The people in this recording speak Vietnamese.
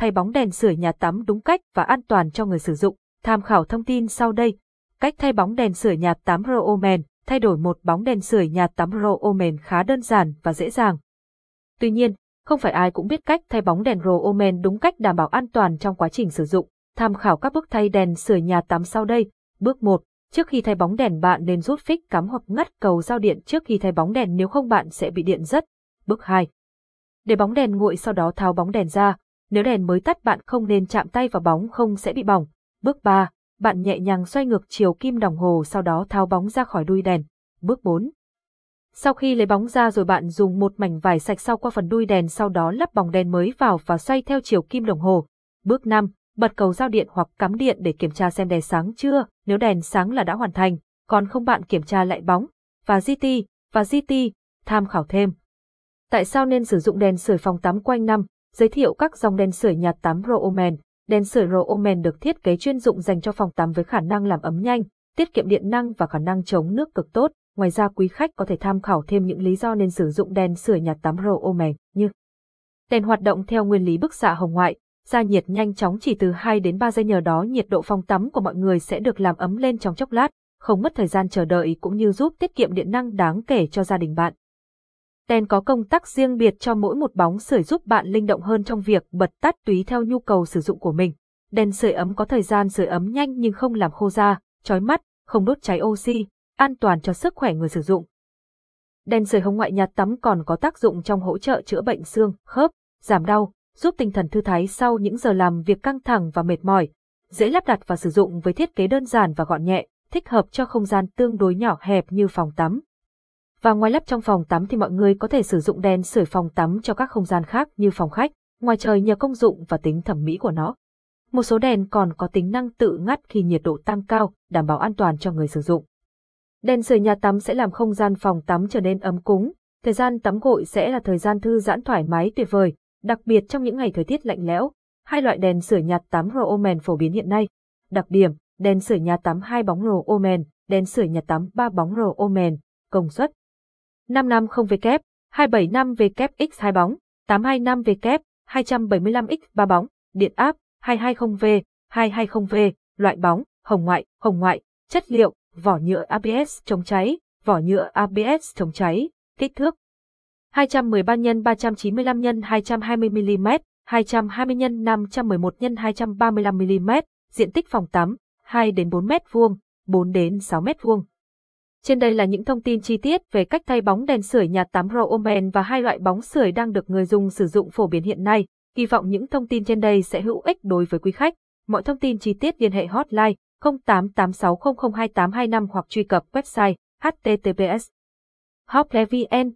thay bóng đèn sưởi nhà tắm đúng cách và an toàn cho người sử dụng. Tham khảo thông tin sau đây. Cách thay bóng đèn sưởi nhà tắm Roomen, thay đổi một bóng đèn sưởi nhà tắm Roomen khá đơn giản và dễ dàng. Tuy nhiên, không phải ai cũng biết cách thay bóng đèn Roomen đúng cách đảm bảo an toàn trong quá trình sử dụng. Tham khảo các bước thay đèn sưởi nhà tắm sau đây. Bước 1. Trước khi thay bóng đèn bạn nên rút phích cắm hoặc ngắt cầu giao điện trước khi thay bóng đèn nếu không bạn sẽ bị điện rất. Bước 2. Để bóng đèn nguội sau đó tháo bóng đèn ra. Nếu đèn mới tắt bạn không nên chạm tay vào bóng không sẽ bị bỏng. Bước 3. Bạn nhẹ nhàng xoay ngược chiều kim đồng hồ sau đó tháo bóng ra khỏi đuôi đèn. Bước 4. Sau khi lấy bóng ra rồi bạn dùng một mảnh vải sạch sau qua phần đuôi đèn sau đó lắp bóng đèn mới vào và xoay theo chiều kim đồng hồ. Bước 5 bật cầu giao điện hoặc cắm điện để kiểm tra xem đèn sáng chưa, nếu đèn sáng là đã hoàn thành, còn không bạn kiểm tra lại bóng, và GT, và GT, tham khảo thêm. Tại sao nên sử dụng đèn sưởi phòng tắm quanh năm? Giới thiệu các dòng đèn sưởi nhà tắm Roomen. Đèn sưởi Roomen được thiết kế chuyên dụng dành cho phòng tắm với khả năng làm ấm nhanh, tiết kiệm điện năng và khả năng chống nước cực tốt. Ngoài ra quý khách có thể tham khảo thêm những lý do nên sử dụng đèn sưởi nhà tắm Roomen như Đèn hoạt động theo nguyên lý bức xạ hồng ngoại, gia nhiệt nhanh chóng chỉ từ 2 đến 3 giây nhờ đó nhiệt độ phòng tắm của mọi người sẽ được làm ấm lên trong chốc lát, không mất thời gian chờ đợi cũng như giúp tiết kiệm điện năng đáng kể cho gia đình bạn. Đèn có công tắc riêng biệt cho mỗi một bóng sưởi giúp bạn linh động hơn trong việc bật tắt tùy theo nhu cầu sử dụng của mình. Đèn sưởi ấm có thời gian sưởi ấm nhanh nhưng không làm khô da, chói mắt, không đốt cháy oxy, an toàn cho sức khỏe người sử dụng. Đèn sưởi hồng ngoại nhà tắm còn có tác dụng trong hỗ trợ chữa bệnh xương, khớp, giảm đau, giúp tinh thần thư thái sau những giờ làm việc căng thẳng và mệt mỏi, dễ lắp đặt và sử dụng với thiết kế đơn giản và gọn nhẹ, thích hợp cho không gian tương đối nhỏ hẹp như phòng tắm. Và ngoài lắp trong phòng tắm thì mọi người có thể sử dụng đèn sưởi phòng tắm cho các không gian khác như phòng khách, ngoài trời nhờ công dụng và tính thẩm mỹ của nó. Một số đèn còn có tính năng tự ngắt khi nhiệt độ tăng cao, đảm bảo an toàn cho người sử dụng. Đèn sưởi nhà tắm sẽ làm không gian phòng tắm trở nên ấm cúng, thời gian tắm gội sẽ là thời gian thư giãn thoải mái tuyệt vời, đặc biệt trong những ngày thời tiết lạnh lẽo. Hai loại đèn sưởi nhà tắm Roomen phổ biến hiện nay. Đặc điểm, đèn sưởi nhà tắm hai bóng Roomen, đèn sưởi nhà tắm ba bóng Roomen, công suất 550W, 275W x 2 bóng, 825W, 275X 3 bóng, điện áp 220V, 220V, loại bóng, hồng ngoại, hồng ngoại, chất liệu, vỏ nhựa ABS chống cháy, vỏ nhựa ABS chống cháy, kích thước 213 x 395 x 220 mm, 220 x 511 x 235 mm, diện tích phòng tắm 2 đến 4 m vuông, 4 đến 6 m vuông. Trên đây là những thông tin chi tiết về cách thay bóng đèn sưởi nhà tắm Roomen và hai loại bóng sưởi đang được người dùng sử dụng phổ biến hiện nay. Hy vọng những thông tin trên đây sẽ hữu ích đối với quý khách. Mọi thông tin chi tiết liên hệ hotline 0886002825 hoặc truy cập website https hoplevn